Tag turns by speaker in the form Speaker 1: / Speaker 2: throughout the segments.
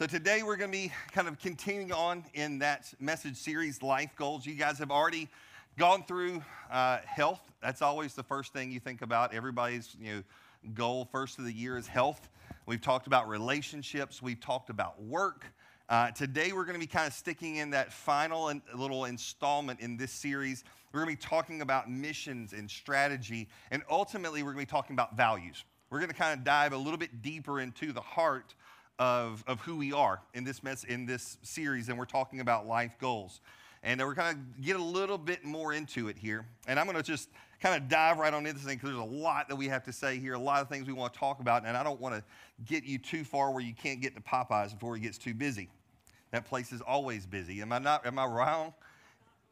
Speaker 1: So today we're going to be kind of continuing on in that message series, Life Goals. You guys have already gone through uh, health. That's always the first thing you think about. Everybody's you know goal first of the year is health. We've talked about relationships. We've talked about work. Uh, today we're going to be kind of sticking in that final little installment in this series. We're going to be talking about missions and strategy, and ultimately we're going to be talking about values. We're going to kind of dive a little bit deeper into the heart of, of who we are in this, mess, in this series, and we're talking about life goals. And we're going to get a little bit more into it here. And I'm going to just kind of dive right on into this thing because there's a lot that we have to say here, a lot of things we want to talk about. And I don't want to get you too far where you can't get to Popeyes before it gets too busy. That place is always busy. Am I not? Am I wrong?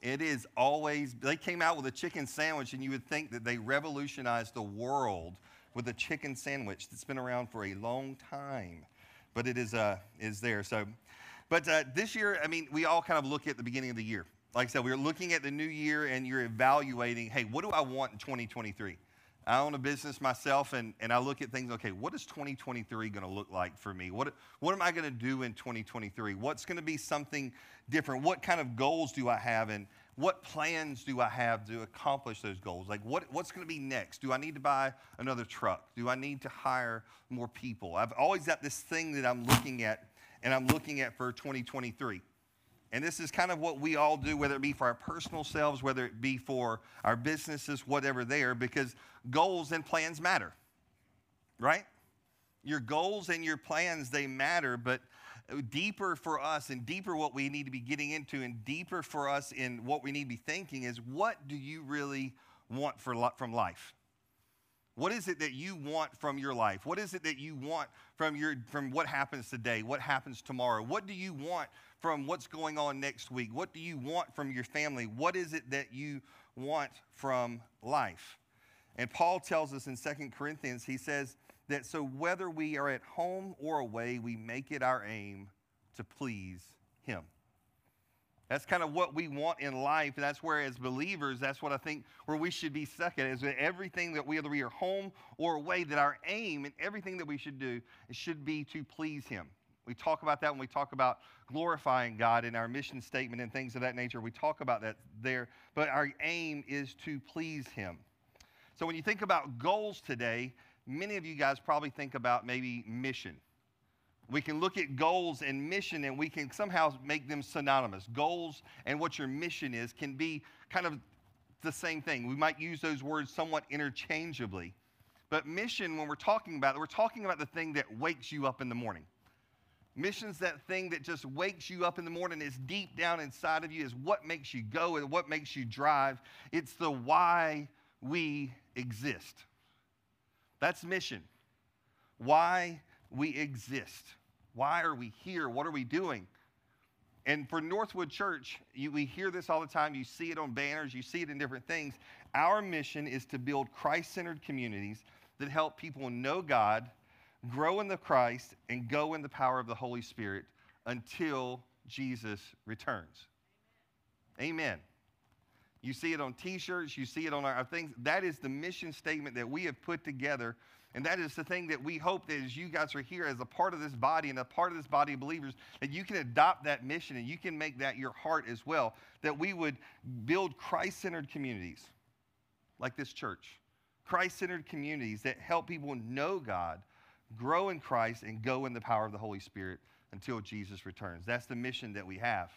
Speaker 1: It is always. They came out with a chicken sandwich, and you would think that they revolutionized the world with a chicken sandwich that's been around for a long time but it is, uh, is there. So, but uh, this year, I mean, we all kind of look at the beginning of the year. Like I said, we're looking at the new year and you're evaluating, hey, what do I want in 2023? I own a business myself and, and I look at things, okay, what is 2023 going to look like for me? What, what am I going to do in 2023? What's going to be something different? What kind of goals do I have? And what plans do I have to accomplish those goals? Like, what, what's going to be next? Do I need to buy another truck? Do I need to hire more people? I've always got this thing that I'm looking at, and I'm looking at for 2023. And this is kind of what we all do, whether it be for our personal selves, whether it be for our businesses, whatever there, because goals and plans matter, right? Your goals and your plans, they matter, but deeper for us and deeper what we need to be getting into and deeper for us in what we need to be thinking is what do you really want for, from life? What is it that you want from your life? What is it that you want from your from what happens today? What happens tomorrow? What do you want from what's going on next week? What do you want from your family? What is it that you want from life? And Paul tells us in Second Corinthians, he says, that so whether we are at home or away, we make it our aim to please Him. That's kind of what we want in life. And that's where, as believers, that's what I think where we should be stuck at is that everything that we, whether we are home or away, that our aim and everything that we should do should be to please Him. We talk about that when we talk about glorifying God in our mission statement and things of that nature. We talk about that there. But our aim is to please Him. So when you think about goals today, many of you guys probably think about maybe mission. We can look at goals and mission and we can somehow make them synonymous. Goals and what your mission is can be kind of the same thing. We might use those words somewhat interchangeably. But mission, when we're talking about it, we're talking about the thing that wakes you up in the morning. Mission's that thing that just wakes you up in the morning, is deep down inside of you, is what makes you go and what makes you drive. It's the why we exist. That's mission. Why we exist. Why are we here? What are we doing? And for Northwood Church, you, we hear this all the time. You see it on banners, you see it in different things. Our mission is to build Christ centered communities that help people know God, grow in the Christ, and go in the power of the Holy Spirit until Jesus returns. Amen. You see it on t shirts, you see it on our things. That is the mission statement that we have put together. And that is the thing that we hope that as you guys are here as a part of this body and a part of this body of believers, that you can adopt that mission and you can make that your heart as well. That we would build Christ centered communities like this church, Christ centered communities that help people know God, grow in Christ, and go in the power of the Holy Spirit until Jesus returns. That's the mission that we have.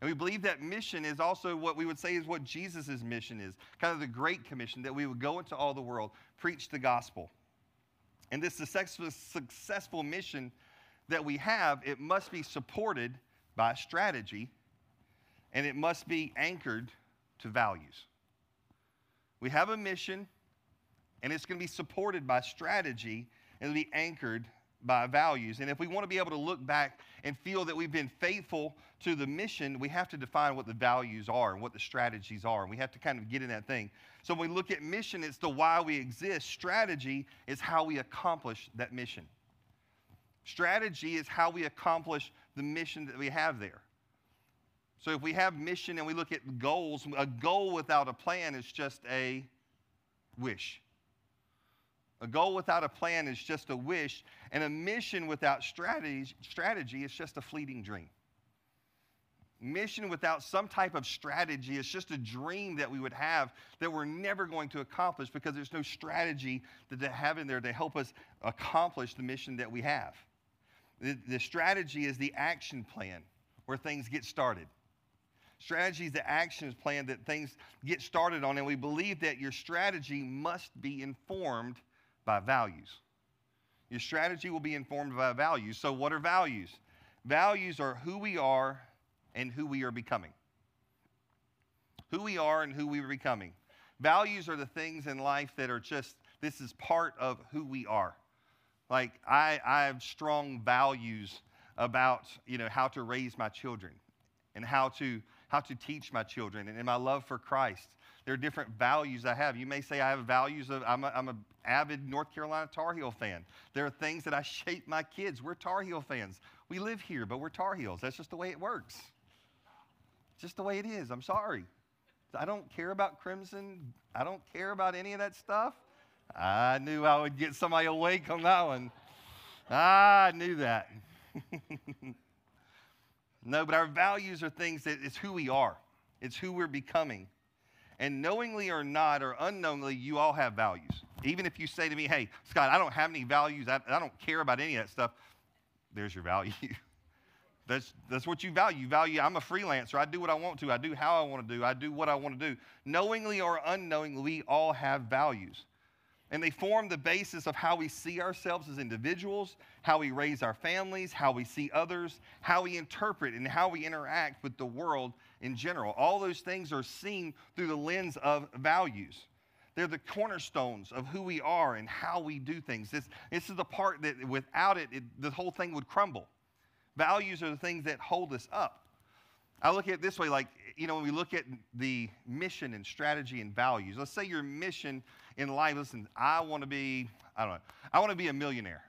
Speaker 1: And we believe that mission is also what we would say is what Jesus' mission is kind of the Great Commission that we would go into all the world, preach the gospel. And this successful mission that we have, it must be supported by strategy and it must be anchored to values. We have a mission and it's going to be supported by strategy and be anchored by values. And if we want to be able to look back and feel that we've been faithful to the mission, we have to define what the values are and what the strategies are. And we have to kind of get in that thing. So when we look at mission, it's the why we exist. Strategy is how we accomplish that mission. Strategy is how we accomplish the mission that we have there. So if we have mission and we look at goals, a goal without a plan is just a wish. A goal without a plan is just a wish, and a mission without strategy, strategy is just a fleeting dream. Mission without some type of strategy is just a dream that we would have that we're never going to accomplish because there's no strategy that they have in there to help us accomplish the mission that we have. The, the strategy is the action plan where things get started. Strategy is the action plan that things get started on, and we believe that your strategy must be informed by values. Your strategy will be informed by values. So, what are values? Values are who we are and who we are becoming. Who we are and who we are becoming. Values are the things in life that are just, this is part of who we are. Like, I, I have strong values about, you know, how to raise my children and how to, how to teach my children and, my love for Christ. There are different values I have. You may say I have values of, I'm an avid North Carolina Tar Heel fan. There are things that I shape my kids. We're Tar Heel fans. We live here, but we're Tar Heels. That's just the way it works. Just the way it is. I'm sorry. I don't care about Crimson. I don't care about any of that stuff. I knew I would get somebody awake on that one. I knew that. no, but our values are things that it's who we are, it's who we're becoming. And knowingly or not, or unknowingly, you all have values. Even if you say to me, hey, Scott, I don't have any values, I, I don't care about any of that stuff, there's your value. That's, that's what you value. You value, I'm a freelancer. I do what I want to. I do how I want to do. I do what I want to do. Knowingly or unknowingly, we all have values. And they form the basis of how we see ourselves as individuals, how we raise our families, how we see others, how we interpret and how we interact with the world in general. All those things are seen through the lens of values. They're the cornerstones of who we are and how we do things. This, this is the part that without it, it the whole thing would crumble. Values are the things that hold us up. I look at it this way like, you know, when we look at the mission and strategy and values, let's say your mission in life, listen, I want to be, I don't know, I want to be a millionaire.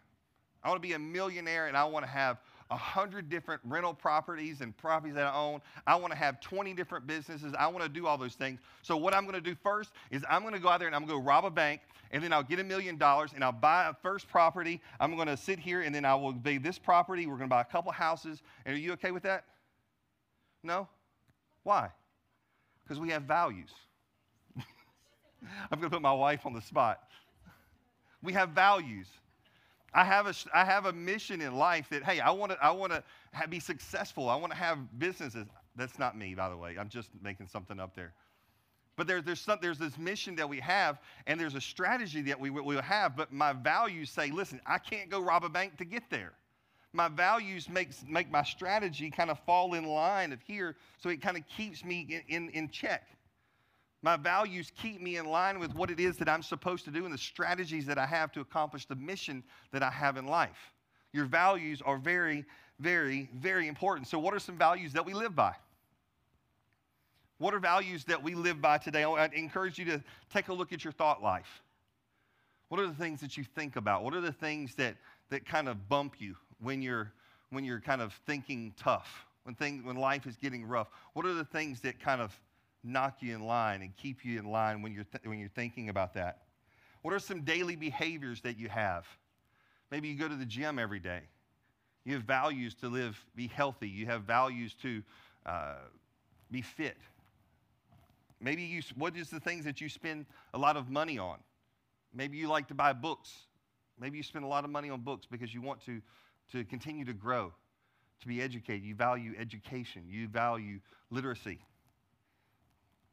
Speaker 1: I want to be a millionaire and I want to have a hundred different rental properties and properties that I own. I want to have 20 different businesses. I want to do all those things. So what I'm going to do first is I'm going to go out there and I'm going to rob a bank and then I'll get a million dollars and I'll buy a first property. I'm going to sit here and then I will buy this property. We're going to buy a couple houses. And are you okay with that? No? Why? Because we have values. I'm going to put my wife on the spot. We have values. I have a, I have a mission in life that, hey, I want to I wanna be successful. I want to have businesses. That's not me, by the way. I'm just making something up there. But there, there's, some, there's this mission that we have, and there's a strategy that we will have, but my values say, listen, I can't go rob a bank to get there. My values makes, make my strategy kind of fall in line of here, so it kind of keeps me in, in, in check. My values keep me in line with what it is that I'm supposed to do and the strategies that I have to accomplish the mission that I have in life. Your values are very, very, very important. So, what are some values that we live by? What are values that we live by today? I encourage you to take a look at your thought life. What are the things that you think about? What are the things that, that kind of bump you when you're, when you're kind of thinking tough, when, thing, when life is getting rough? What are the things that kind of knock you in line and keep you in line when you're, th- when you're thinking about that? What are some daily behaviors that you have? Maybe you go to the gym every day. You have values to live, be healthy. You have values to uh, be fit. Maybe you, what is the things that you spend a lot of money on? Maybe you like to buy books. Maybe you spend a lot of money on books because you want to, to continue to grow, to be educated. You value education, you value literacy.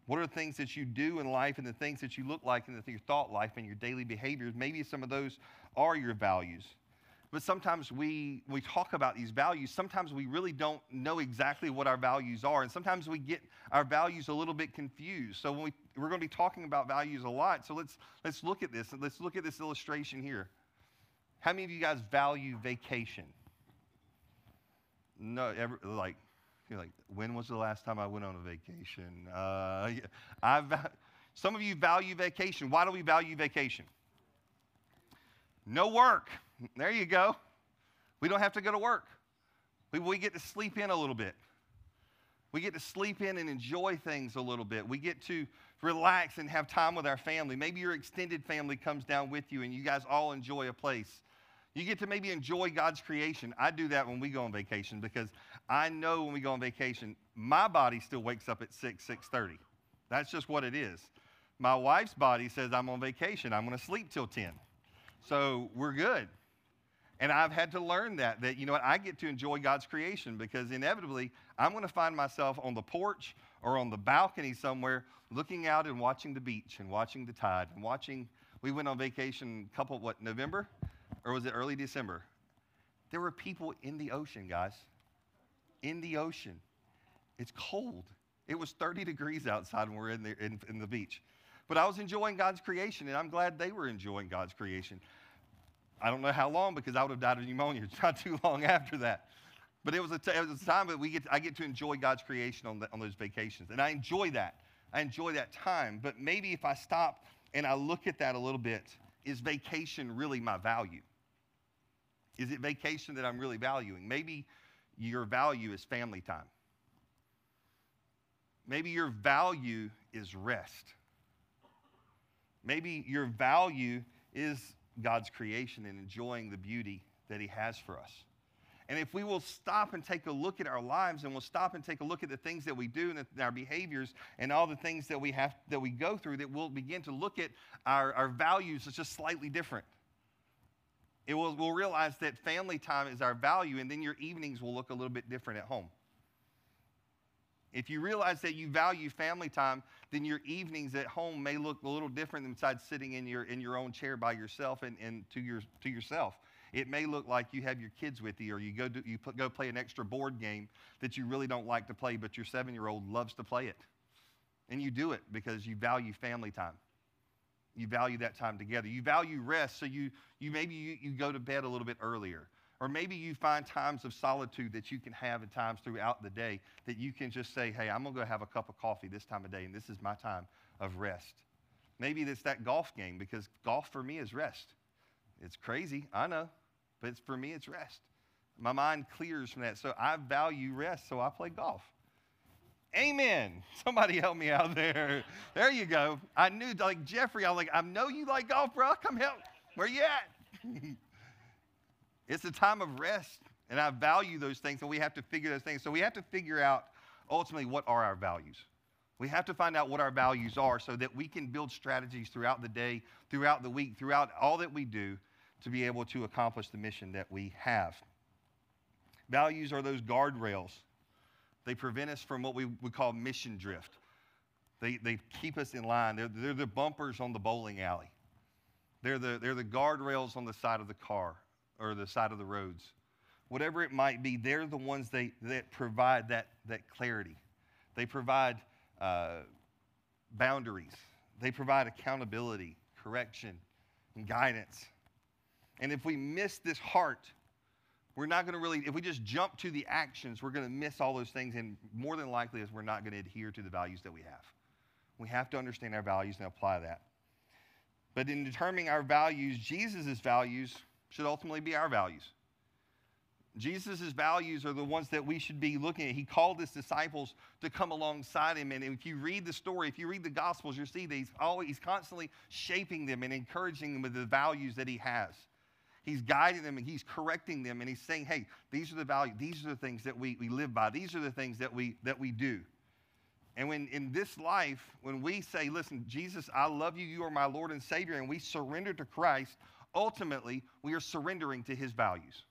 Speaker 1: What are the things that you do in life and the things that you look like the, your thought life and your daily behaviors? Maybe some of those are your values. But sometimes we, we talk about these values. Sometimes we really don't know exactly what our values are. And sometimes we get our values a little bit confused. So we, we're going to be talking about values a lot. So let's, let's look at this. Let's look at this illustration here. How many of you guys value vacation? No, like you're like, when was the last time I went on a vacation? Uh, I, some of you value vacation. Why do we value vacation? No work. There you go. We don't have to go to work. We, we get to sleep in a little bit. We get to sleep in and enjoy things a little bit. We get to relax and have time with our family. Maybe your extended family comes down with you and you guys all enjoy a place. You get to maybe enjoy God's creation. I do that when we go on vacation because I know when we go on vacation, my body still wakes up at 6, 6:30. That's just what it is. My wife's body says I'm on vacation. I'm going to sleep till 10. So we're good. And I've had to learn that, that, you know what, I get to enjoy God's creation because inevitably I'm going to find myself on the porch or on the balcony somewhere looking out and watching the beach and watching the tide and watching. We went on vacation a couple, what, November? Or was it early December? There were people in the ocean, guys. In the ocean. It's cold. It was 30 degrees outside when we were in the, in, in the beach. But I was enjoying God's creation, and I'm glad they were enjoying God's creation. I don't know how long because I would have died of pneumonia not too long after that. But it was a, t- it was a time that we get, I get to enjoy God's creation on, the, on those vacations. And I enjoy that. I enjoy that time. But maybe if I stop and I look at that a little bit, is vacation really my value? Is it vacation that I'm really valuing? Maybe your value is family time. Maybe your value is rest. Maybe your value is God's creation and enjoying the beauty that He has for us. And if we will stop and take a look at our lives and we'll stop and take a look at the things that we do and our behaviors and all the things that we have that we go through, that we'll begin to look at our, our values as just slightly different. It will, we'll realize that family time is our value, and then your evenings will look a little bit different at home. If you realize that you value family time, then your evenings at home may look a little different than besides sitting in your, in your own chair by yourself and, and to, your, to yourself. It may look like you have your kids with you, or you go, do, you put, go play an extra board game that you really don't like to play, but your seven year old loves to play it. And you do it because you value family time. You value that time together. You value rest, so you, you maybe you, you go to bed a little bit earlier. Or maybe you find times of solitude that you can have at times throughout the day that you can just say, hey, I'm going to go have a cup of coffee this time of day, and this is my time of rest. Maybe it's that golf game because golf for me is rest. It's crazy, I know, but for me, it's rest. My mind clears from that. So I value rest, so I play golf. Amen. Somebody help me out there. There you go. I knew, like Jeffrey, I was like, I know you like golf, bro. Come help. Where you at? It's a time of rest, and I value those things, and we have to figure those things. So we have to figure out ultimately what are our values. We have to find out what our values are so that we can build strategies throughout the day, throughout the week, throughout all that we do to be able to accomplish the mission that we have. Values are those guardrails. They prevent us from what we would call mission drift. They, they keep us in line. They're, they're the bumpers on the bowling alley. They're the, they're the guardrails on the side of the car or the side of the roads. Whatever it might be, they're the ones they, that provide that, that clarity. They provide uh, boundaries. They provide accountability, correction, and guidance. And if we miss this heart, we're not going to really, if we just jump to the actions, we're going to miss all those things. And more than likely is we're not going to adhere to the values that we have. We have to understand our values and apply that. But in determining our values, Jesus' values should ultimately be our values. Jesus' values are the ones that we should be looking at. He called his disciples to come alongside him. And if you read the story, if you read the Gospels, you'll see that he's, always, he's constantly shaping them and encouraging them with the values that he has. He's guiding them and he's correcting them and he's saying, hey, these are the values, these are the things that we, we live by, these are the things that we, that we do. And when in this life, when we say, listen, Jesus, I love you, you are my Lord and Savior, and we surrender to Christ, ultimately, we are surrendering to his values.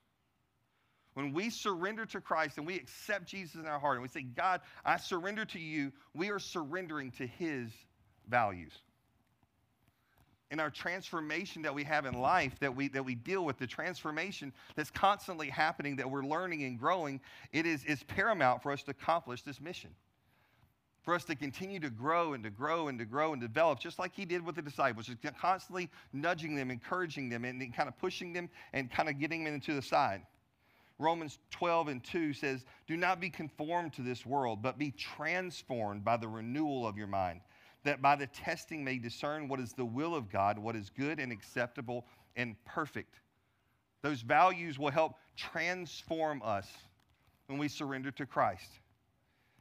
Speaker 1: When we surrender to Christ and we accept Jesus in our heart and we say, God, I surrender to you, we are surrendering to his values. In our transformation that we have in life, that we, that we deal with, the transformation that's constantly happening, that we're learning and growing, it is, is paramount for us to accomplish this mission for us to continue to grow and to grow and to grow and develop, just like he did with the disciples, just constantly nudging them, encouraging them, and kind of pushing them and kind of getting them into the side. Romans 12 and 2 says, Do not be conformed to this world, but be transformed by the renewal of your mind, that by the testing may discern what is the will of God, what is good and acceptable and perfect. Those values will help transform us when we surrender to Christ.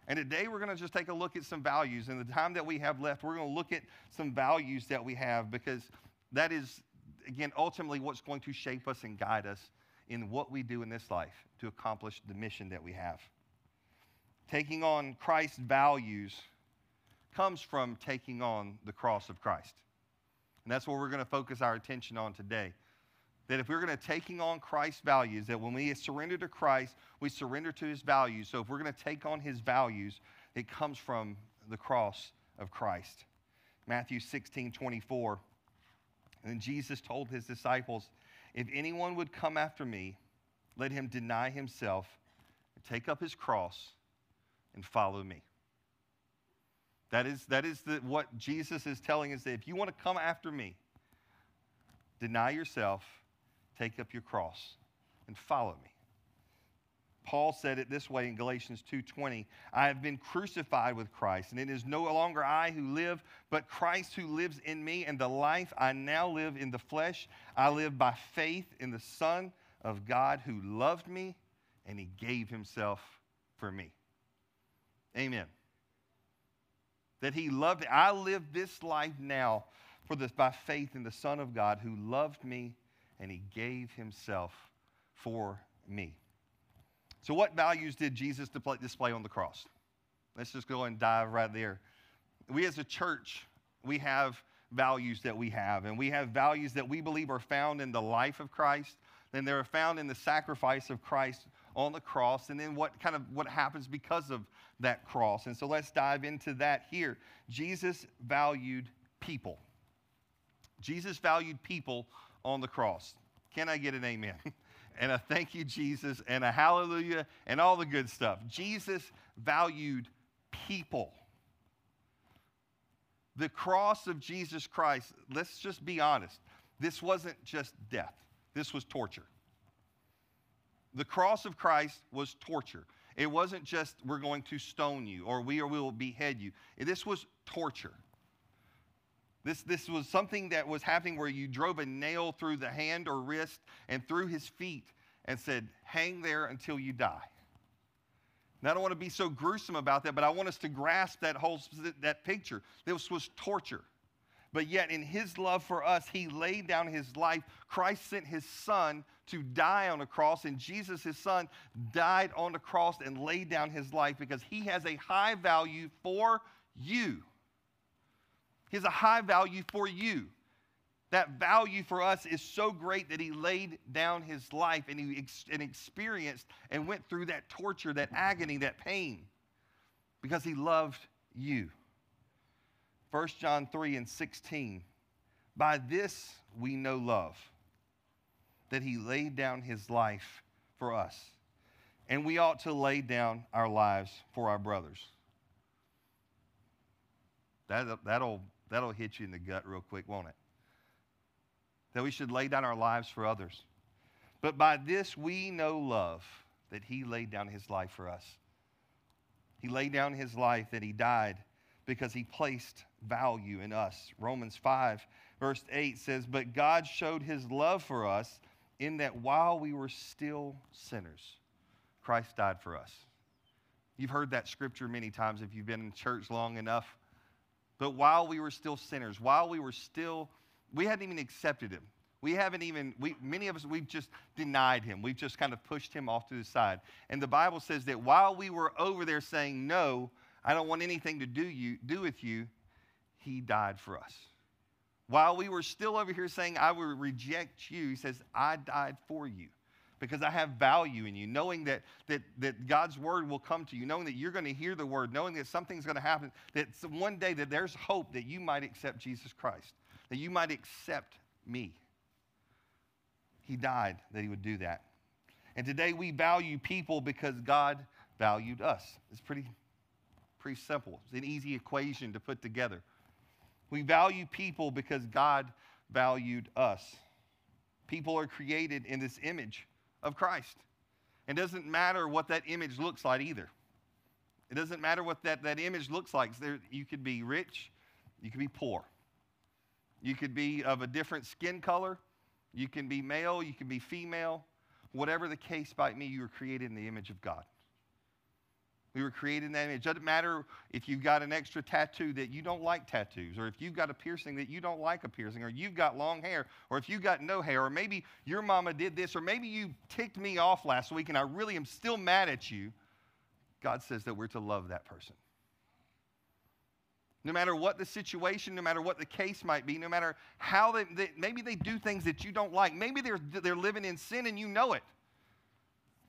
Speaker 1: And today we're going to just take a look at some values. In the time that we have left, we're going to look at some values that we have because that is, again, ultimately what's going to shape us and guide us in what we do in this life to accomplish the mission that we have. Taking on Christ's values comes from taking on the cross of Christ. And that's what we're going to focus our attention on today. That if we're going to taking on Christ's values, that when we surrender to Christ, we surrender to his values. So if we're going to take on his values, it comes from the cross of Christ. Matthew 16, 24. And Jesus told his disciples, If anyone would come after me, let him deny himself, take up his cross, and follow me. That is, that is the, what Jesus is telling us that if you want to come after me, deny yourself, take up your cross, and follow me. Paul said it this way in Galatians 2:20, I have been crucified with Christ, and it is no longer I who live, but Christ who lives in me, and the life I now live in the flesh, I live by faith in the Son of God who loved me and he gave himself for me. Amen. That he loved I live this life now for this by faith in the Son of God who loved me and he gave himself for me. So, what values did Jesus display on the cross? Let's just go and dive right there. We as a church, we have values that we have, and we have values that we believe are found in the life of Christ, then they're found in the sacrifice of Christ on the cross, and then what kind of what happens because of that cross. And so let's dive into that here. Jesus valued people. Jesus valued people on the cross. Can I get an amen? and a thank you, Jesus, and a hallelujah, and all the good stuff. Jesus valued people. The cross of Jesus Christ, let's just be honest, this wasn't just death, this was torture. The cross of Christ was torture. It wasn't just we're going to stone you or we or we will behead you. This was torture. This, this was something that was happening where you drove a nail through the hand or wrist and through his feet and said, Hang there until you die. Now, I don't want to be so gruesome about that, but I want us to grasp that whole that picture. This was torture. But yet, in his love for us, he laid down his life. Christ sent his son to die on a cross, and Jesus, his son, died on the cross and laid down his life because he has a high value for you. He has a high value for you. That value for us is so great that he laid down his life and he ex- and experienced and went through that torture, that agony, that pain because he loved you. 1 John 3 and 16. By this we know love, that he laid down his life for us. And we ought to lay down our lives for our brothers. That, that'll That'll hit you in the gut real quick, won't it? That we should lay down our lives for others. But by this we know love, that he laid down his life for us. He laid down his life, that he died because he placed value in us. Romans 5, verse 8 says, But God showed his love for us in that while we were still sinners, Christ died for us. You've heard that scripture many times if you've been in church long enough. But while we were still sinners, while we were still, we hadn't even accepted him. We haven't even, we, many of us, we've just denied him. We've just kind of pushed him off to the side. And the Bible says that while we were over there saying, No, I don't want anything to do, you, do with you, he died for us. While we were still over here saying, I will reject you, he says, I died for you because I have value in you, knowing that, that, that God's word will come to you, knowing that you're going to hear the word, knowing that something's going to happen, that one day that there's hope that you might accept Jesus Christ, that you might accept me. He died that he would do that. And today we value people because God valued us. It's pretty, pretty simple. It's an easy equation to put together. We value people because God valued us. People are created in this image of Christ. It doesn't matter what that image looks like either. It doesn't matter what that, that image looks like. There, you could be rich, you could be poor. You could be of a different skin color, you can be male, you can be female. Whatever the case might be, you were created in the image of God. We were created in that image. It doesn't matter if you've got an extra tattoo that you don't like tattoos, or if you've got a piercing that you don't like a piercing, or you've got long hair, or if you've got no hair, or maybe your mama did this, or maybe you ticked me off last week and I really am still mad at you. God says that we're to love that person. No matter what the situation, no matter what the case might be, no matter how they, they maybe they do things that you don't like, maybe they're, they're living in sin and you know it.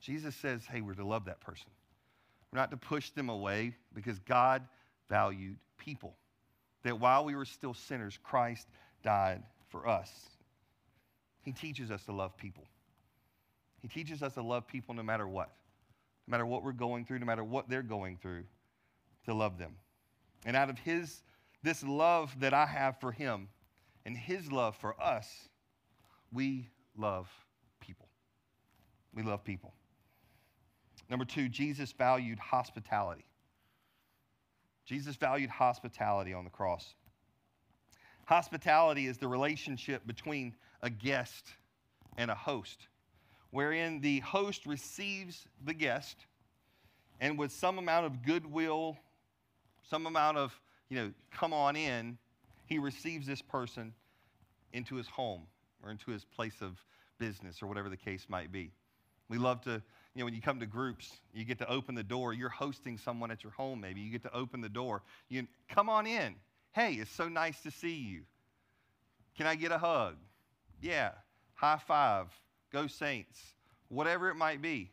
Speaker 1: Jesus says, hey, we're to love that person. We're not to push them away because God valued people. That while we were still sinners, Christ died for us. He teaches us to love people. He teaches us to love people no matter what, no matter what we're going through, no matter what they're going through, to love them. And out of his this love that I have for him and his love for us, we love people. We love people. Number two, Jesus valued hospitality. Jesus valued hospitality on the cross. Hospitality is the relationship between a guest and a host, wherein the host receives the guest and with some amount of goodwill, some amount of, you know, come on in, he receives this person into his home or into his place of business or whatever the case might be. We love to you know, when you come to groups, you get to open the door. You're hosting someone at your home, maybe. You get to open the door. You come on in. Hey, it's so nice to see you. Can I get a hug? Yeah. High five. Go Saints. Whatever it might be.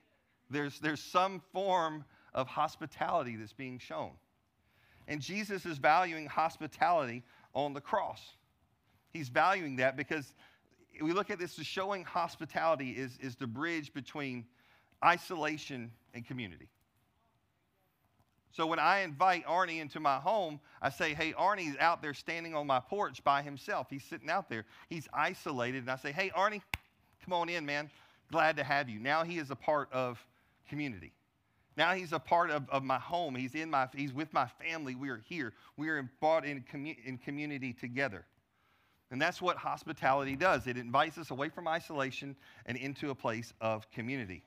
Speaker 1: There's, there's some form of hospitality that's being shown. And Jesus is valuing hospitality on the cross. He's valuing that because we look at this as showing hospitality is, is the bridge between isolation and community. So when I invite Arnie into my home, I say, hey, Arnie's out there standing on my porch by himself. He's sitting out there. He's isolated. And I say, hey, Arnie, come on in, man. Glad to have you. Now he is a part of community. Now he's a part of, of my home. He's, in my, he's with my family. We are here. We are brought in, commu- in community together. And that's what hospitality does it invites us away from isolation and into a place of community.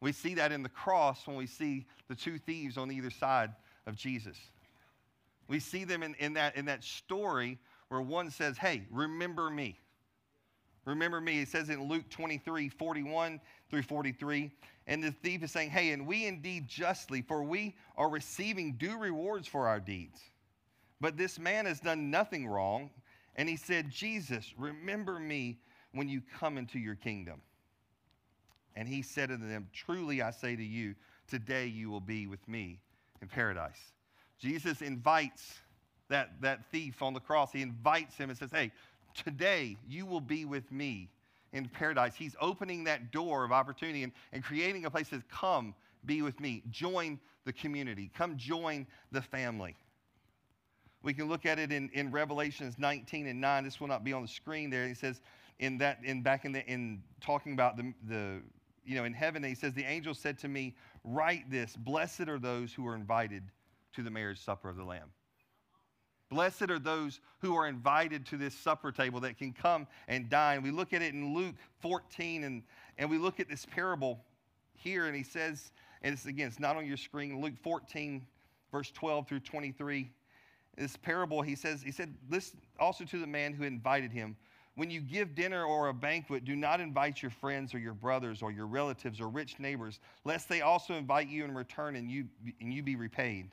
Speaker 1: We see that in the cross when we see the two thieves on either side of Jesus. We see them in, in, that, in that story where one says, Hey, remember me. Remember me. It says in Luke 23 41 through 43. And the thief is saying, Hey, and we indeed justly, for we are receiving due rewards for our deeds. But this man has done nothing wrong. And he said, Jesus, remember me when you come into your kingdom. And he said unto them, Truly I say to you, today you will be with me in paradise. Jesus invites that, that thief on the cross, he invites him and says, Hey, today you will be with me in paradise. He's opening that door of opportunity and, and creating a place that says, Come be with me. Join the community. Come join the family. We can look at it in, in Revelations 19 and 9. This will not be on the screen there. He says, in that, in back in the, in talking about the, the you know, in heaven, he says, The angel said to me, Write this Blessed are those who are invited to the marriage supper of the Lamb. Blessed are those who are invited to this supper table that can come and dine. We look at it in Luke 14, and, and we look at this parable here, and he says, and it's again, it's not on your screen, Luke 14, verse 12 through 23. This parable, he says, he said, this also to the man who invited him. When you give dinner or a banquet, do not invite your friends or your brothers or your relatives or rich neighbors, lest they also invite you in return and you, and you be repaid.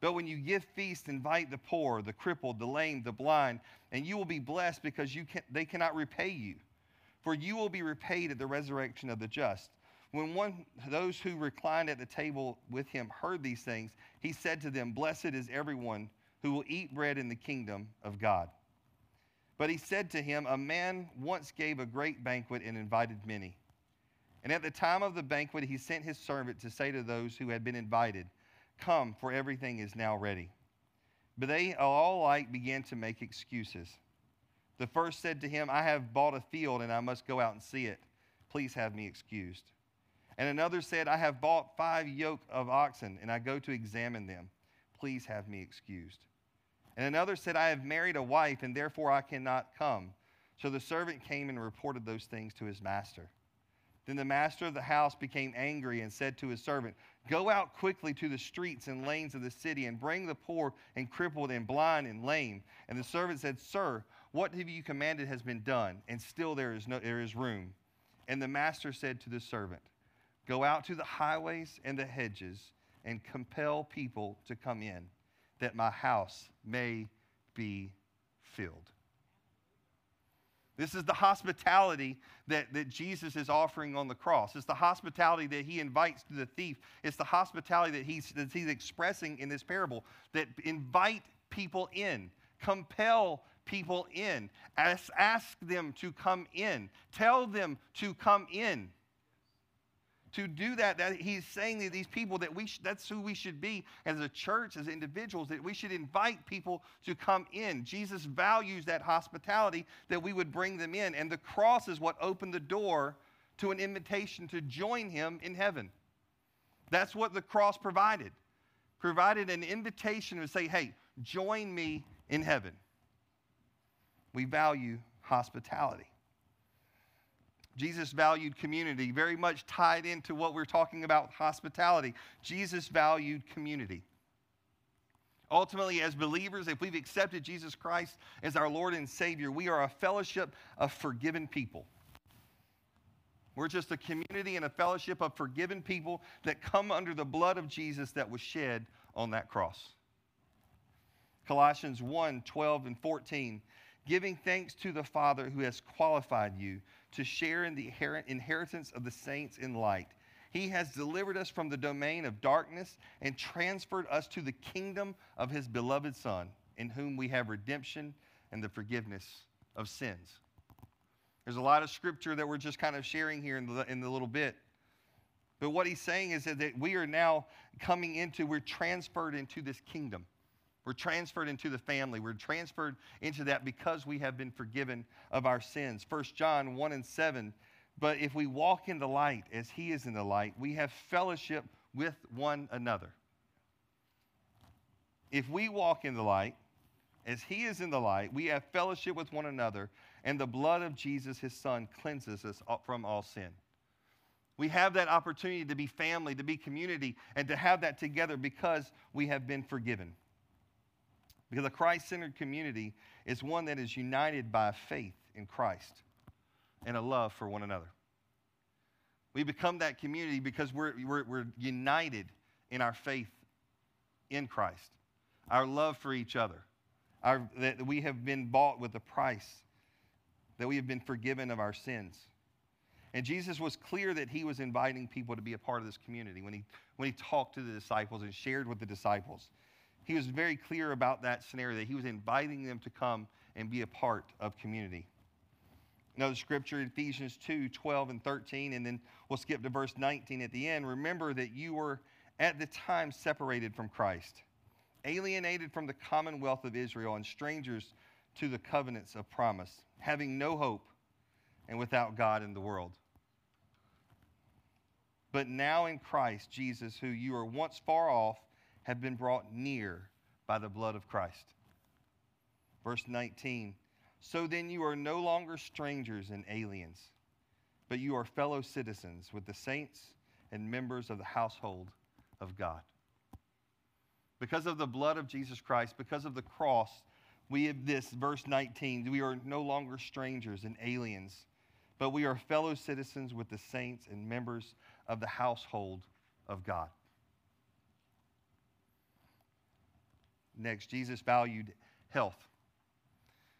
Speaker 1: But when you give feasts, invite the poor, the crippled, the lame, the blind, and you will be blessed because you can, they cannot repay you. For you will be repaid at the resurrection of the just. When one those who reclined at the table with him heard these things, he said to them, Blessed is everyone who will eat bread in the kingdom of God. But he said to him, A man once gave a great banquet and invited many. And at the time of the banquet, he sent his servant to say to those who had been invited, Come, for everything is now ready. But they all alike began to make excuses. The first said to him, I have bought a field and I must go out and see it. Please have me excused. And another said, I have bought five yoke of oxen and I go to examine them. Please have me excused. And another said, I have married a wife, and therefore I cannot come. So the servant came and reported those things to his master. Then the master of the house became angry and said to his servant, Go out quickly to the streets and lanes of the city and bring the poor and crippled and blind and lame. And the servant said, Sir, what have you commanded has been done, and still there is, no, there is room. And the master said to the servant, Go out to the highways and the hedges and compel people to come in, that my house may be filled. This is the hospitality that, that Jesus is offering on the cross. It's the hospitality that he invites to the thief. It's the hospitality that he's, that he's expressing in this parable that invite people in, compel people in, ask, ask them to come in, tell them to come in to do that, that he's saying that these people that we sh- that's who we should be as a church as individuals that we should invite people to come in. Jesus values that hospitality that we would bring them in. And the cross is what opened the door to an invitation to join him in heaven. That's what the cross provided. Provided an invitation to say hey join me in heaven. We value hospitality Jesus valued community, very much tied into what we're talking about hospitality. Jesus valued community. Ultimately, as believers, if we've accepted Jesus Christ as our Lord and Savior, we are a fellowship of forgiven people. We're just a community and a fellowship of forgiven people that come under the blood of Jesus that was shed on that cross. Colossians 1 12 and 14 giving thanks to the Father who has qualified you to share in the inheritance of the saints in light. He has delivered us from the domain of darkness and transferred us to the kingdom of his beloved Son, in whom we have redemption and the forgiveness of sins. There's a lot of scripture that we're just kind of sharing here in the, in the little bit. But what he's saying is that we are now coming into, we're transferred into this kingdom. We're transferred into the family. We're transferred into that because we have been forgiven of our sins. 1 John 1 and 7. But if we walk in the light as he is in the light, we have fellowship with one another. If we walk in the light as he is in the light, we have fellowship with one another, and the blood of Jesus, his son, cleanses us from all sin. We have that opportunity to be family, to be community, and to have that together because we have been forgiven. Because a Christ centered community is one that is united by faith in Christ and a love for one another. We become that community because we're, we're, we're united in our faith in Christ, our love for each other, our, that we have been bought with a price, that we have been forgiven of our sins. And Jesus was clear that he was inviting people to be a part of this community when he, when he talked to the disciples and shared with the disciples he was very clear about that scenario that he was inviting them to come and be a part of community. Another scripture, Ephesians 2 12 and 13, and then we'll skip to verse 19 at the end. Remember that you were at the time separated from Christ, alienated from the commonwealth of Israel, and strangers to the covenants of promise, having no hope and without God in the world. But now in Christ Jesus, who you were once far off, have been brought near by the blood of Christ. Verse 19 So then you are no longer strangers and aliens, but you are fellow citizens with the saints and members of the household of God. Because of the blood of Jesus Christ, because of the cross, we have this, verse 19, we are no longer strangers and aliens, but we are fellow citizens with the saints and members of the household of God. Next, Jesus valued health.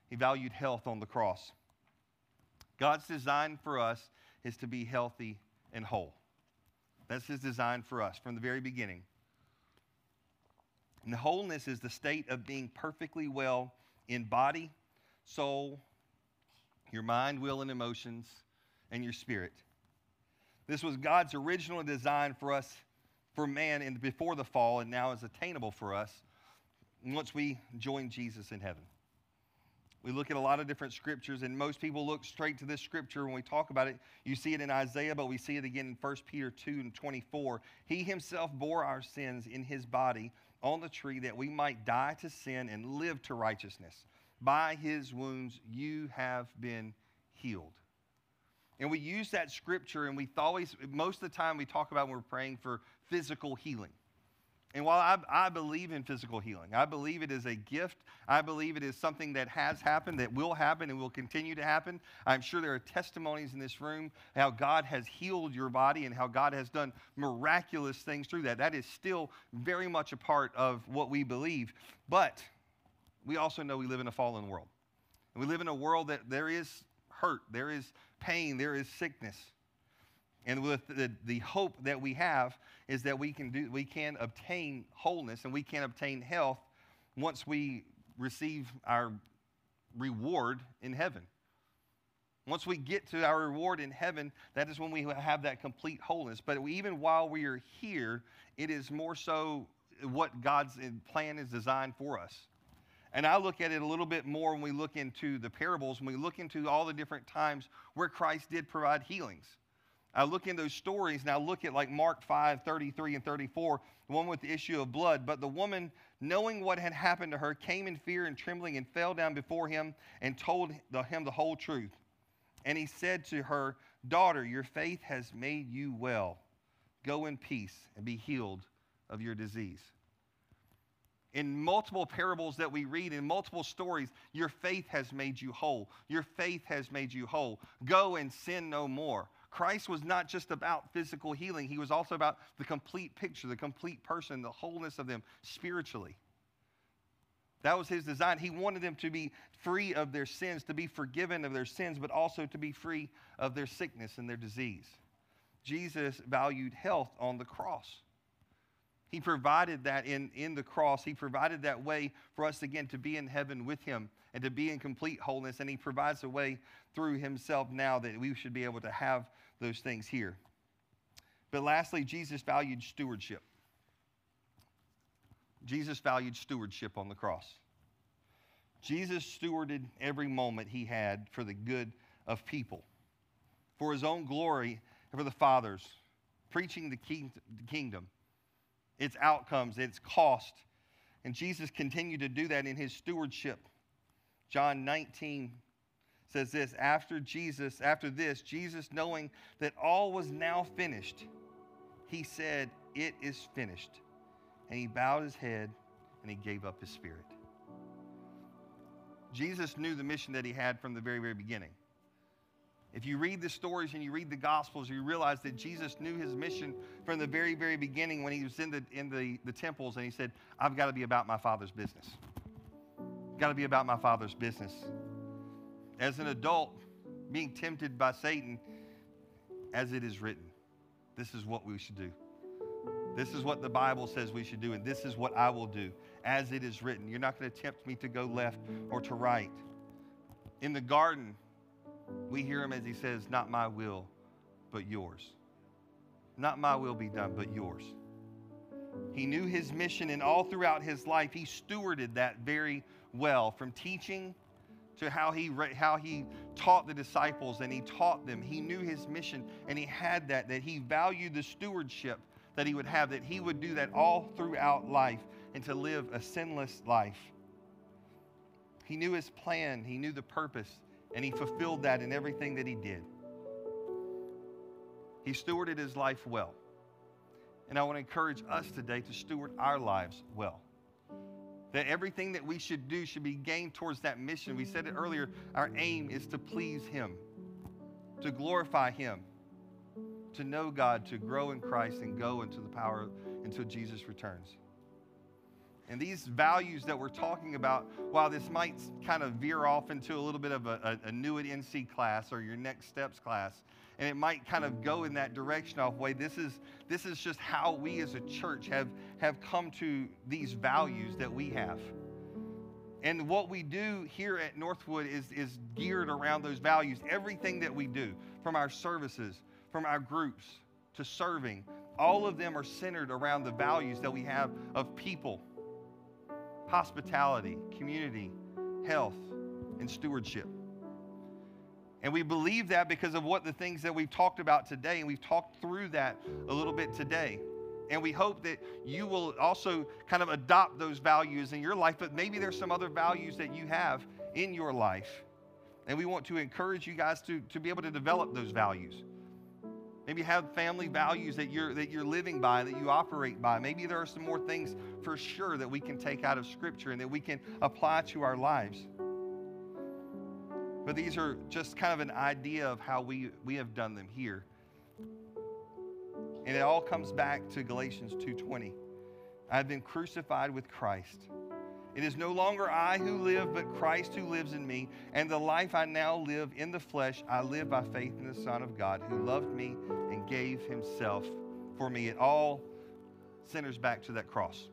Speaker 1: He valued health on the cross. God's design for us is to be healthy and whole. That's his design for us from the very beginning. And wholeness is the state of being perfectly well in body, soul, your mind, will, and emotions, and your spirit. This was God's original design for us, for man, in, before the fall, and now is attainable for us once we join Jesus in heaven. We look at a lot of different scriptures, and most people look straight to this scripture when we talk about it. You see it in Isaiah, but we see it again in 1 Peter 2 and 24. He himself bore our sins in his body on the tree that we might die to sin and live to righteousness. By his wounds you have been healed. And we use that scripture, and we always, most of the time, we talk about when we're praying for physical healing. And while I, I, believe in physical healing, I believe it is a gift. I believe it is something that has happened, that will happen, and will continue to happen. I'm sure there are testimonies in this room how God has healed your body and how God has done miraculous things through that. That is still very much a part of what we believe. But we also know we live in a fallen world. We live in a world that there is hurt, there is pain, there is sickness. And with the, the hope that we have is that we can, do, we can obtain wholeness and we can obtain health once we receive our reward in heaven. Once we get to our reward in heaven, that is when we have that complete wholeness. But even while we are here, it is more so what God's uh, plan is designed for us. And I look at it a little bit more when we look into the parables, when we look into all the different times where Christ did provide healings. I look in those stories and I look at like Mark 5 33 and 34, the one with the issue of blood. But the woman, knowing what had happened to her, came in fear and trembling and fell down before him and told him the whole truth. And he said to her, Daughter, your faith has made you well. Go in peace and be healed of your disease. In multiple parables that we read, in multiple stories, your faith has made you whole. Your faith has made you whole. Go and sin no more. Christ was not just about physical healing, he was also about the complete picture, the complete person, the wholeness of them spiritually. That was his design. He wanted them to be free of their sins, to be forgiven of their sins, but also to be free of their sickness and their disease. Jesus valued health on the cross. He provided that in, in the cross. He provided that way for us again to be in heaven with Him and to be in complete wholeness. And He provides a way through Himself now that we should be able to have those things here. But lastly, Jesus valued stewardship. Jesus valued stewardship on the cross. Jesus stewarded every moment he had for the good of people, for his own glory and for the Father's, preaching the kingdom its outcomes, its cost. And Jesus continued to do that in his stewardship. John 19 says this after Jesus, after this, Jesus, knowing that all was now finished, he said, It is finished. And he bowed his head and he gave up his spirit. Jesus knew the mission that he had from the very, very beginning. If you read the stories and you read the Gospels, you realize that Jesus knew his mission from the very, very beginning when he was in the, in the, the temples and he said, I've got to be about my Father's business. Got to be about my Father's business. As an adult, being tempted by Satan, as it is written, this is what we should do. This is what the Bible says we should do, and this is what I will do, as it is written. You're not going to tempt me to go left or to right. In the garden, we hear him as he says, Not my will, but yours. Not my will be done, but yours. He knew his mission, and all throughout his life, he stewarded that very well from teaching to how he, how he taught the disciples and he taught them. He knew his mission and he had that, that he valued the stewardship that he would have, that he would do that all throughout life and to live a sinless life. He knew his plan, he knew the purpose, and he fulfilled that in everything that he did. He stewarded his life well. And I want to encourage us today to steward our lives well. That everything that we should do should be gained towards that mission. We said it earlier our aim is to please Him, to glorify Him, to know God, to grow in Christ, and go into the power until Jesus returns. And these values that we're talking about, while this might kind of veer off into a little bit of a, a, a new at NC class or your next steps class, and it might kind of go in that direction off way, this is, this is just how we as a church have, have come to these values that we have. And what we do here at Northwood is, is geared around those values. Everything that we do, from our services, from our groups to serving, all of them are centered around the values that we have of people hospitality, community, health, and stewardship. And we believe that because of what the things that we've talked about today, and we've talked through that a little bit today. And we hope that you will also kind of adopt those values in your life, but maybe there's some other values that you have in your life. And we want to encourage you guys to, to be able to develop those values. Maybe have family values that you're, that you're living by, that you operate by. Maybe there are some more things for sure that we can take out of Scripture and that we can apply to our lives. But these are just kind of an idea of how we, we have done them here. And it all comes back to Galatians 2:20. I've been crucified with Christ. It is no longer I who live, but Christ who lives in me. And the life I now live in the flesh, I live by faith in the Son of God who loved me and gave himself for me. It all centers back to that cross.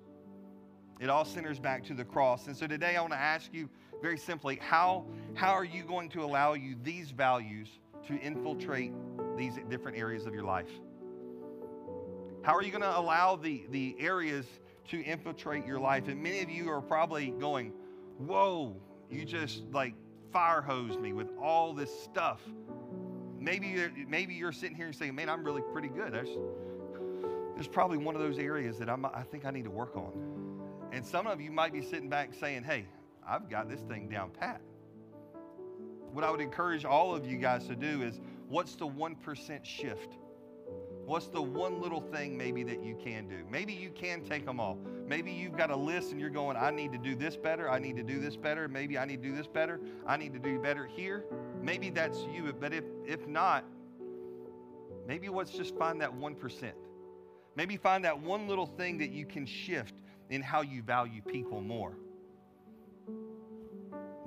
Speaker 1: It all centers back to the cross. And so today I want to ask you very simply how, how are you going to allow you these values to infiltrate these different areas of your life? How are you going to allow the, the areas to infiltrate your life? And many of you are probably going, Whoa, you just like fire hosed me with all this stuff. Maybe you're, maybe you're sitting here and saying, Man, I'm really pretty good. There's, there's probably one of those areas that I'm, I think I need to work on. And some of you might be sitting back saying, Hey, I've got this thing down pat. What I would encourage all of you guys to do is what's the 1% shift? What's the one little thing maybe that you can do? Maybe you can take them all. Maybe you've got a list and you're going, I need to do this better. I need to do this better. Maybe I need to do this better. I need to do better here. Maybe that's you. But if, if not, maybe let's just find that 1%. Maybe find that one little thing that you can shift in how you value people more.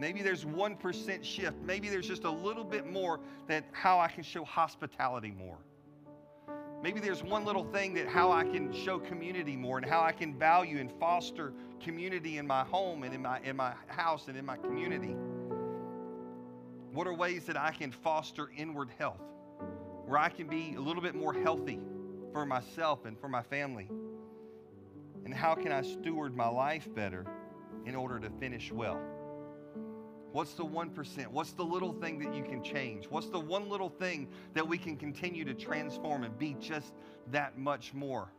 Speaker 1: Maybe there's 1% shift. Maybe there's just a little bit more that how I can show hospitality more. Maybe there's one little thing that how I can show community more and how I can value and foster community in my home and in my, in my house and in my community. What are ways that I can foster inward health where I can be a little bit more healthy for myself and for my family? And how can I steward my life better in order to finish well? What's the 1%? What's the little thing that you can change? What's the one little thing that we can continue to transform and be just that much more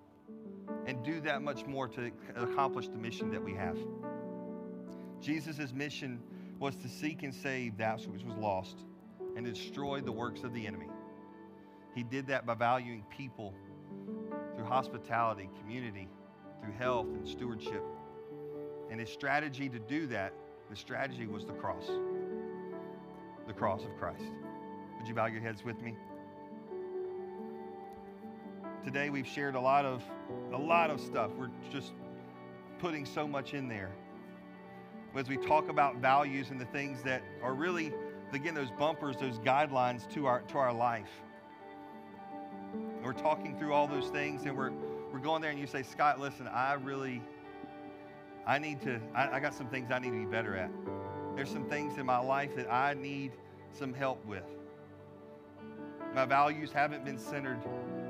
Speaker 1: and do that much more to accomplish the mission that we have? Jesus' mission was to seek and save that which was lost and destroy the works of the enemy. He did that by valuing people through hospitality, community, through health and stewardship. And his strategy to do that the strategy was the cross, the cross of Christ. Would you bow your heads with me? Today we've shared a lot of a lot of stuff. We're just putting so much in there. As we talk about values and the things that are really, again, those bumpers, those guidelines to our to our life. We're talking through all those things and we're we're going there and you say, Scott, listen, I really I need to, I, I, got some things I need to be better at. There's some things in my life that I need some help with. My values haven't been centered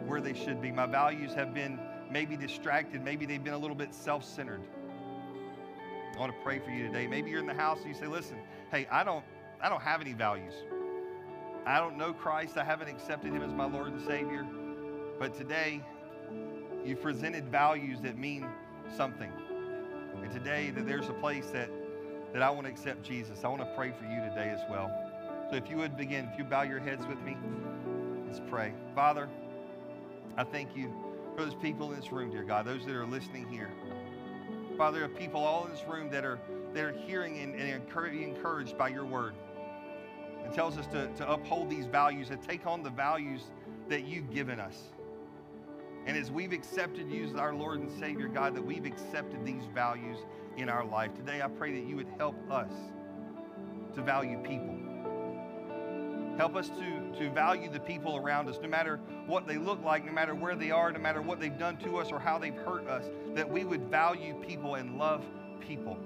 Speaker 1: where they should be. My values have been maybe distracted. Maybe they've been a little bit self centered. I want to pray for you today. Maybe you're in the house and you say, listen, hey, I don't, I don't have any values. I don't know Christ. I haven't accepted him as my Lord and Savior. But today, you've presented values that mean something. And today that there's a place that, that I want to accept Jesus. I want to pray for you today as well. So if you would begin, if you bow your heads with me, let's pray. Father, I thank you for those people in this room, dear God, those that are listening here. Father, there are people all in this room that are that are hearing and, and encouraged by your word. It tells us to, to uphold these values and take on the values that you've given us. And as we've accepted you as our Lord and Savior, God, that we've accepted these values in our life. Today, I pray that you would help us to value people. Help us to, to value the people around us, no matter what they look like, no matter where they are, no matter what they've done to us or how they've hurt us, that we would value people and love people.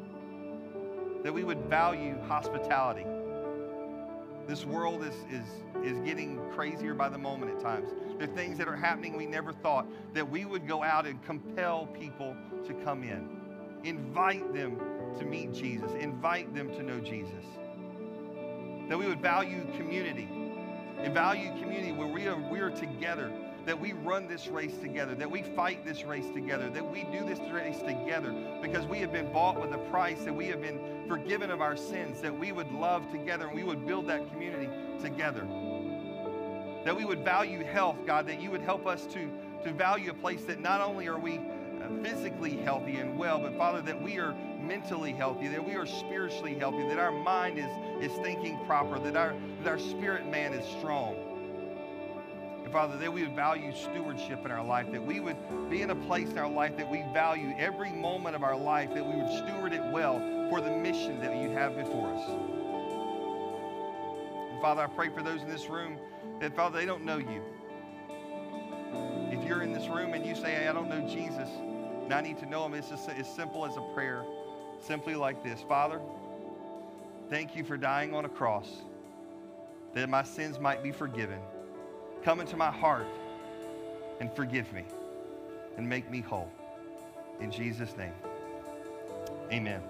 Speaker 1: That we would value hospitality. This world is, is, is getting crazier by the moment at times. There are things that are happening we never thought that we would go out and compel people to come in. Invite them to meet Jesus, invite them to know Jesus. That we would value community and value community where we are, we are together that we run this race together, that we fight this race together, that we do this race together because we have been bought with a price, that we have been forgiven of our sins, that we would love together and we would build that community together. That we would value health, God, that you would help us to, to value a place that not only are we uh, physically healthy and well, but Father, that we are mentally healthy, that we are spiritually healthy, that our mind is, is thinking proper, that our, that our spirit man is strong. And Father, that we would value stewardship in our life, that we would be in a place in our life that we value every moment of our life, that we would steward it well for the mission that you have before us. And Father, I pray for those in this room that, Father, they don't know you. If you're in this room and you say, hey, I don't know Jesus, and I need to know him, it's just as simple as a prayer, simply like this Father, thank you for dying on a cross that my sins might be forgiven. Come into my heart and forgive me and make me whole. In Jesus' name, amen.